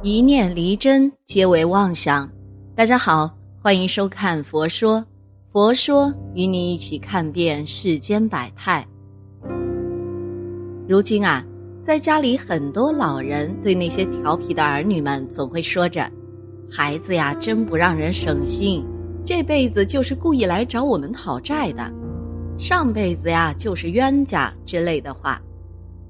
一念离真，皆为妄想。大家好，欢迎收看《佛说》，佛说与你一起看遍世间百态。如今啊，在家里很多老人对那些调皮的儿女们总会说着：“孩子呀，真不让人省心，这辈子就是故意来找我们讨债的，上辈子呀就是冤家之类的话。”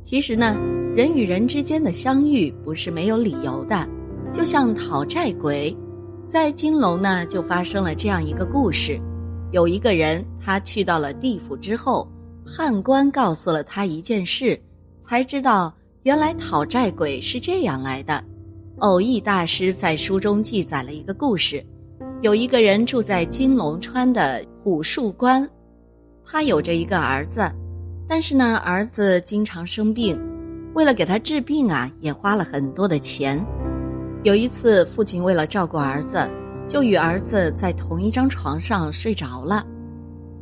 其实呢。人与人之间的相遇不是没有理由的，就像讨债鬼，在金龙呢就发生了这样一个故事：有一个人他去到了地府之后，判官告诉了他一件事，才知道原来讨债鬼是这样来的。偶义大师在书中记载了一个故事：有一个人住在金龙川的虎树关，他有着一个儿子，但是呢儿子经常生病。为了给他治病啊，也花了很多的钱。有一次，父亲为了照顾儿子，就与儿子在同一张床上睡着了。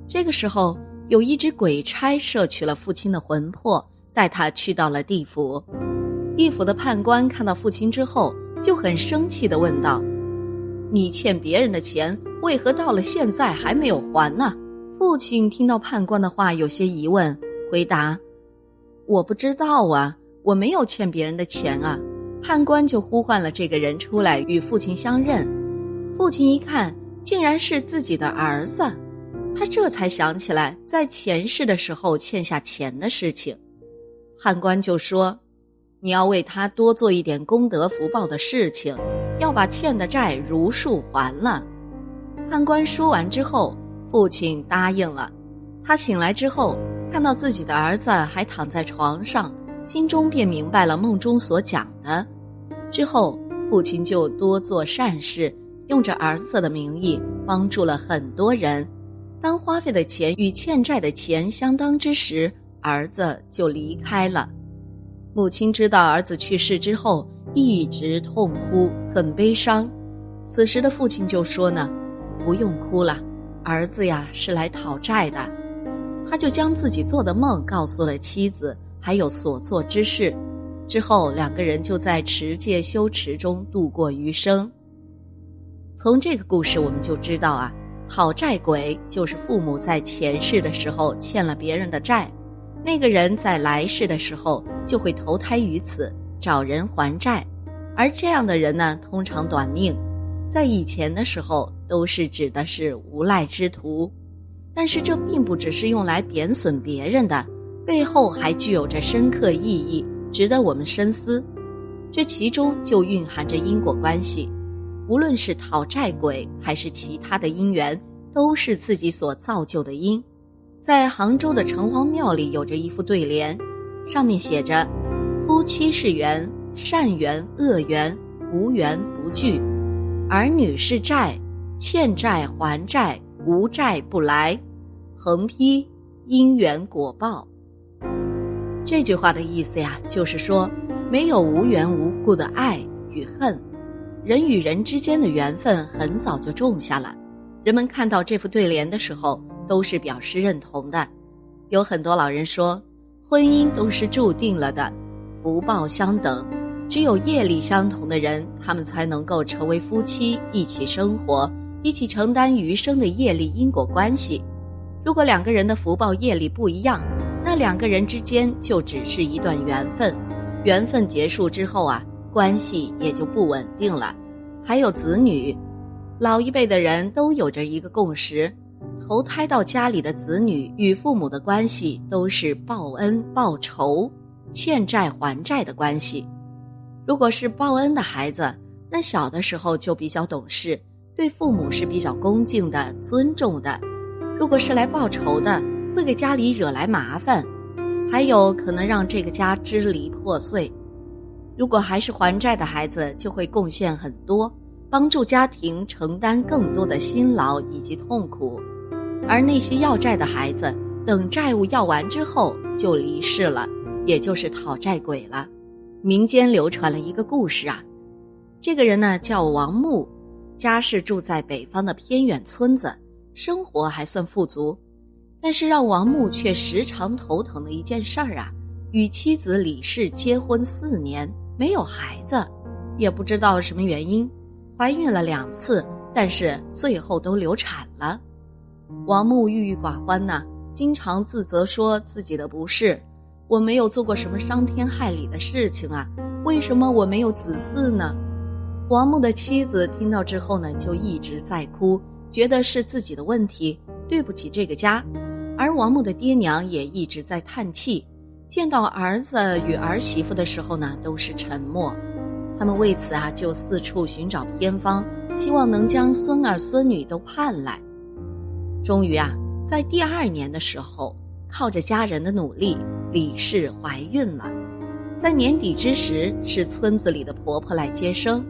这个时候，有一只鬼差摄取了父亲的魂魄，带他去到了地府。地府的判官看到父亲之后，就很生气地问道：“你欠别人的钱，为何到了现在还没有还呢？”父亲听到判官的话，有些疑问，回答。我不知道啊，我没有欠别人的钱啊。判官就呼唤了这个人出来与父亲相认。父亲一看，竟然是自己的儿子，他这才想起来在前世的时候欠下钱的事情。判官就说：“你要为他多做一点功德福报的事情，要把欠的债如数还了。”判官说完之后，父亲答应了。他醒来之后。看到自己的儿子还躺在床上，心中便明白了梦中所讲的。之后，父亲就多做善事，用着儿子的名义帮助了很多人。当花费的钱与欠债的钱相当之时，儿子就离开了。母亲知道儿子去世之后，一直痛哭，很悲伤。此时的父亲就说呢：“不用哭了，儿子呀是来讨债的。”他就将自己做的梦告诉了妻子，还有所做之事。之后，两个人就在持戒修持中度过余生。从这个故事，我们就知道啊，讨债鬼就是父母在前世的时候欠了别人的债，那个人在来世的时候就会投胎于此，找人还债。而这样的人呢，通常短命，在以前的时候都是指的是无赖之徒。但是这并不只是用来贬损别人的，背后还具有着深刻意义，值得我们深思。这其中就蕴含着因果关系，无论是讨债鬼还是其他的因缘，都是自己所造就的因。在杭州的城隍庙里有着一副对联，上面写着：“夫妻是缘，善缘恶缘，无缘不聚；儿女是债，欠债还债，无债不来。”横批：因缘果报。这句话的意思呀，就是说，没有无缘无故的爱与恨，人与人之间的缘分很早就种下了。人们看到这副对联的时候，都是表示认同的。有很多老人说，婚姻都是注定了的，福报相等，只有业力相同的人，他们才能够成为夫妻，一起生活，一起承担余生的业力因果关系。如果两个人的福报业力不一样，那两个人之间就只是一段缘分，缘分结束之后啊，关系也就不稳定了。还有子女，老一辈的人都有着一个共识：投胎到家里的子女与父母的关系都是报恩报仇、欠债还债的关系。如果是报恩的孩子，那小的时候就比较懂事，对父母是比较恭敬的、尊重的。如果是来报仇的，会给家里惹来麻烦，还有可能让这个家支离破碎。如果还是还债的孩子，就会贡献很多，帮助家庭承担更多的辛劳以及痛苦。而那些要债的孩子，等债务要完之后就离世了，也就是讨债鬼了。民间流传了一个故事啊，这个人呢叫王木，家是住在北方的偏远村子。生活还算富足，但是让王木却时常头疼的一件事儿啊，与妻子李氏结婚四年没有孩子，也不知道什么原因，怀孕了两次，但是最后都流产了。王木郁郁寡欢呐，经常自责说自己的不是，我没有做过什么伤天害理的事情啊，为什么我没有子嗣呢？王木的妻子听到之后呢，就一直在哭，觉得是自己的问题，对不起这个家。而王木的爹娘也一直在叹气，见到儿子与儿媳妇的时候呢，都是沉默。他们为此啊，就四处寻找偏方，希望能将孙儿孙女都盼来。终于啊，在第二年的时候，靠着家人的努力，李氏怀孕了。在年底之时，是村子里的婆婆来接生。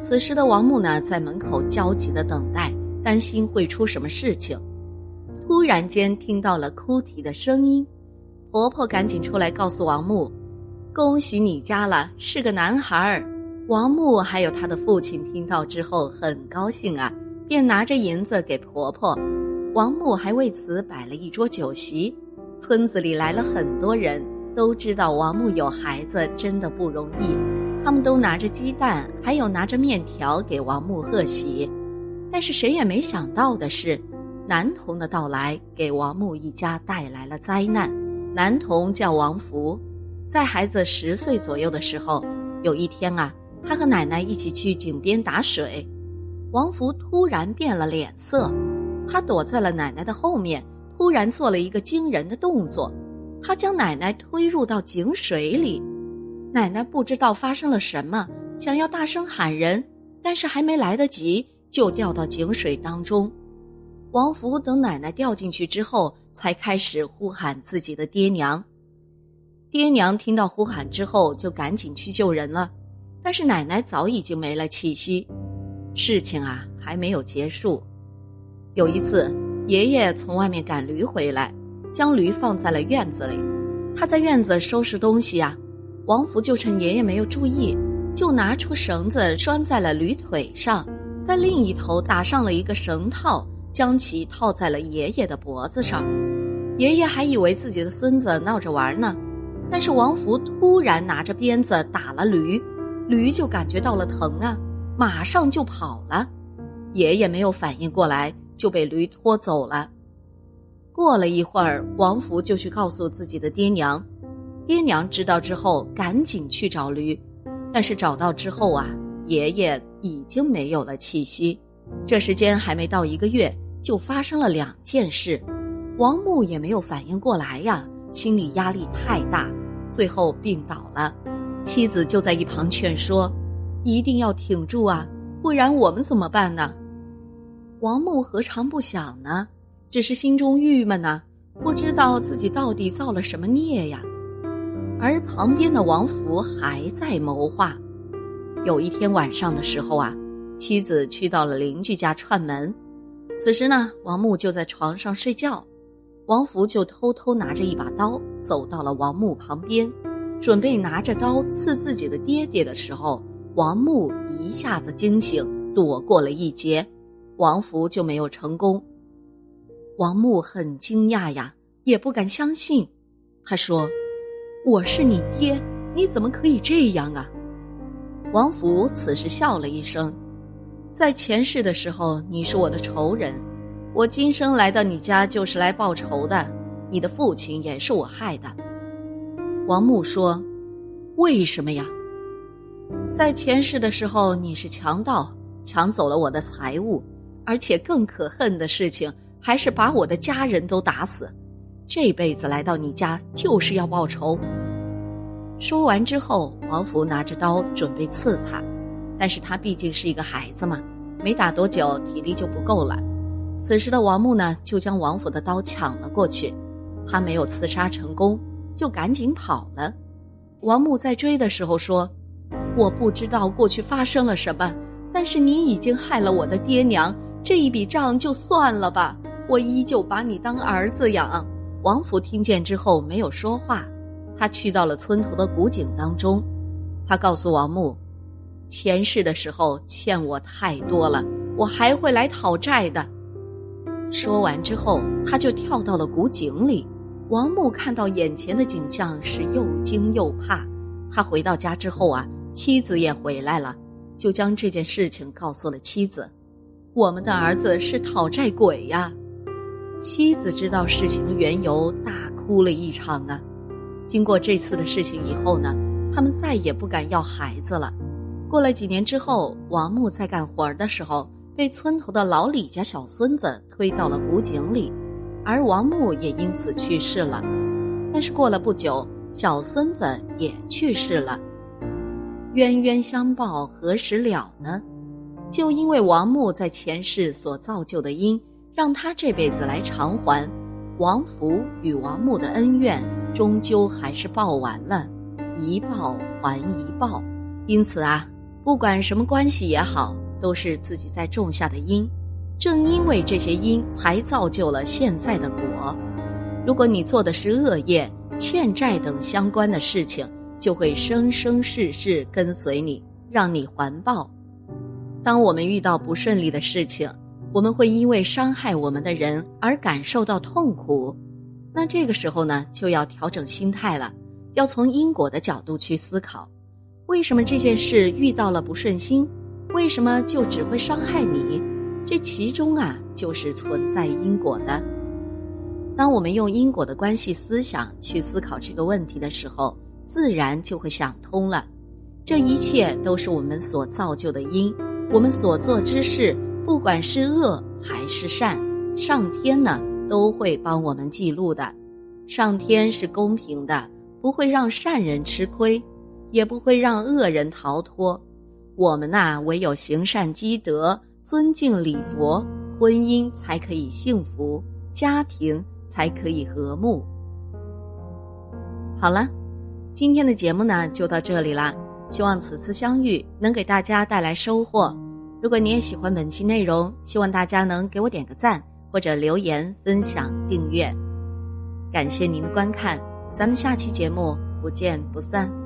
此时的王木呢，在门口焦急的等待，担心会出什么事情。突然间听到了哭啼的声音，婆婆赶紧出来告诉王木：“恭喜你家了，是个男孩儿。”王木还有他的父亲听到之后很高兴啊，便拿着银子给婆婆。王木还为此摆了一桌酒席，村子里来了很多人，都知道王木有孩子真的不容易，他们都拿着鸡蛋，还有拿着面条给王木贺喜。但是谁也没想到的是，男童的到来给王木一家带来了灾难。男童叫王福，在孩子十岁左右的时候，有一天啊。他和奶奶一起去井边打水，王福突然变了脸色，他躲在了奶奶的后面，突然做了一个惊人的动作，他将奶奶推入到井水里。奶奶不知道发生了什么，想要大声喊人，但是还没来得及，就掉到井水当中。王福等奶奶掉进去之后，才开始呼喊自己的爹娘。爹娘听到呼喊之后，就赶紧去救人了。但是奶奶早已经没了气息，事情啊还没有结束。有一次，爷爷从外面赶驴回来，将驴放在了院子里。他在院子收拾东西啊，王福就趁爷爷没有注意，就拿出绳子拴在了驴腿上，在另一头打上了一个绳套，将其套在了爷爷的脖子上。爷爷还以为自己的孙子闹着玩呢，但是王福突然拿着鞭子打了驴。驴就感觉到了疼啊，马上就跑了。爷爷没有反应过来，就被驴拖走了。过了一会儿，王福就去告诉自己的爹娘，爹娘知道之后赶紧去找驴，但是找到之后啊，爷爷已经没有了气息。这时间还没到一个月，就发生了两件事，王木也没有反应过来呀，心理压力太大，最后病倒了。妻子就在一旁劝说：“一定要挺住啊，不然我们怎么办呢？”王木何尝不想呢？只是心中郁闷呐，不知道自己到底造了什么孽呀。而旁边的王福还在谋划。有一天晚上的时候啊，妻子去到了邻居家串门，此时呢，王木就在床上睡觉，王福就偷偷拿着一把刀走到了王木旁边。准备拿着刀刺自己的爹爹的时候，王木一下子惊醒，躲过了一劫，王福就没有成功。王木很惊讶呀，也不敢相信。他说：“我是你爹，你怎么可以这样啊？”王福此时笑了一声：“在前世的时候，你是我的仇人，我今生来到你家就是来报仇的。你的父亲也是我害的。”王木说：“为什么呀？在前世的时候，你是强盗，抢走了我的财物，而且更可恨的事情，还是把我的家人都打死。这辈子来到你家，就是要报仇。”说完之后，王福拿着刀准备刺他，但是他毕竟是一个孩子嘛，没打多久，体力就不够了。此时的王木呢，就将王府的刀抢了过去，他没有刺杀成功。就赶紧跑了。王木在追的时候说：“我不知道过去发生了什么，但是你已经害了我的爹娘，这一笔账就算了吧。我依旧把你当儿子养。”王府听见之后没有说话，他去到了村头的古井当中，他告诉王木：“前世的时候欠我太多了，我还会来讨债的。”说完之后，他就跳到了古井里。王木看到眼前的景象是又惊又怕。他回到家之后啊，妻子也回来了，就将这件事情告诉了妻子。我们的儿子是讨债鬼呀！妻子知道事情的缘由，大哭了一场啊。经过这次的事情以后呢，他们再也不敢要孩子了。过了几年之后，王木在干活的时候，被村头的老李家小孙子推到了古井里，而王木也因此去世了。但是过了不久，小孙子也去世了。冤冤相报何时了呢？就因为王木在前世所造就的因，让他这辈子来偿还王福与王木的恩怨，终究还是报完了，一报还一报。因此啊，不管什么关系也好，都是自己在种下的因，正因为这些因，才造就了现在的果。如果你做的是恶业、欠债等相关的事情，就会生生世世跟随你，让你还报。当我们遇到不顺利的事情，我们会因为伤害我们的人而感受到痛苦。那这个时候呢，就要调整心态了，要从因果的角度去思考：为什么这件事遇到了不顺心？为什么就只会伤害你？这其中啊，就是存在因果的。当我们用因果的关系思想去思考这个问题的时候，自然就会想通了，这一切都是我们所造就的因，我们所做之事，不管是恶还是善，上天呢都会帮我们记录的。上天是公平的，不会让善人吃亏，也不会让恶人逃脱。我们呐，唯有行善积德，尊敬礼佛，婚姻才可以幸福，家庭才可以和睦。好了。今天的节目呢就到这里啦，希望此次相遇能给大家带来收获。如果你也喜欢本期内容，希望大家能给我点个赞，或者留言、分享、订阅。感谢您的观看，咱们下期节目不见不散。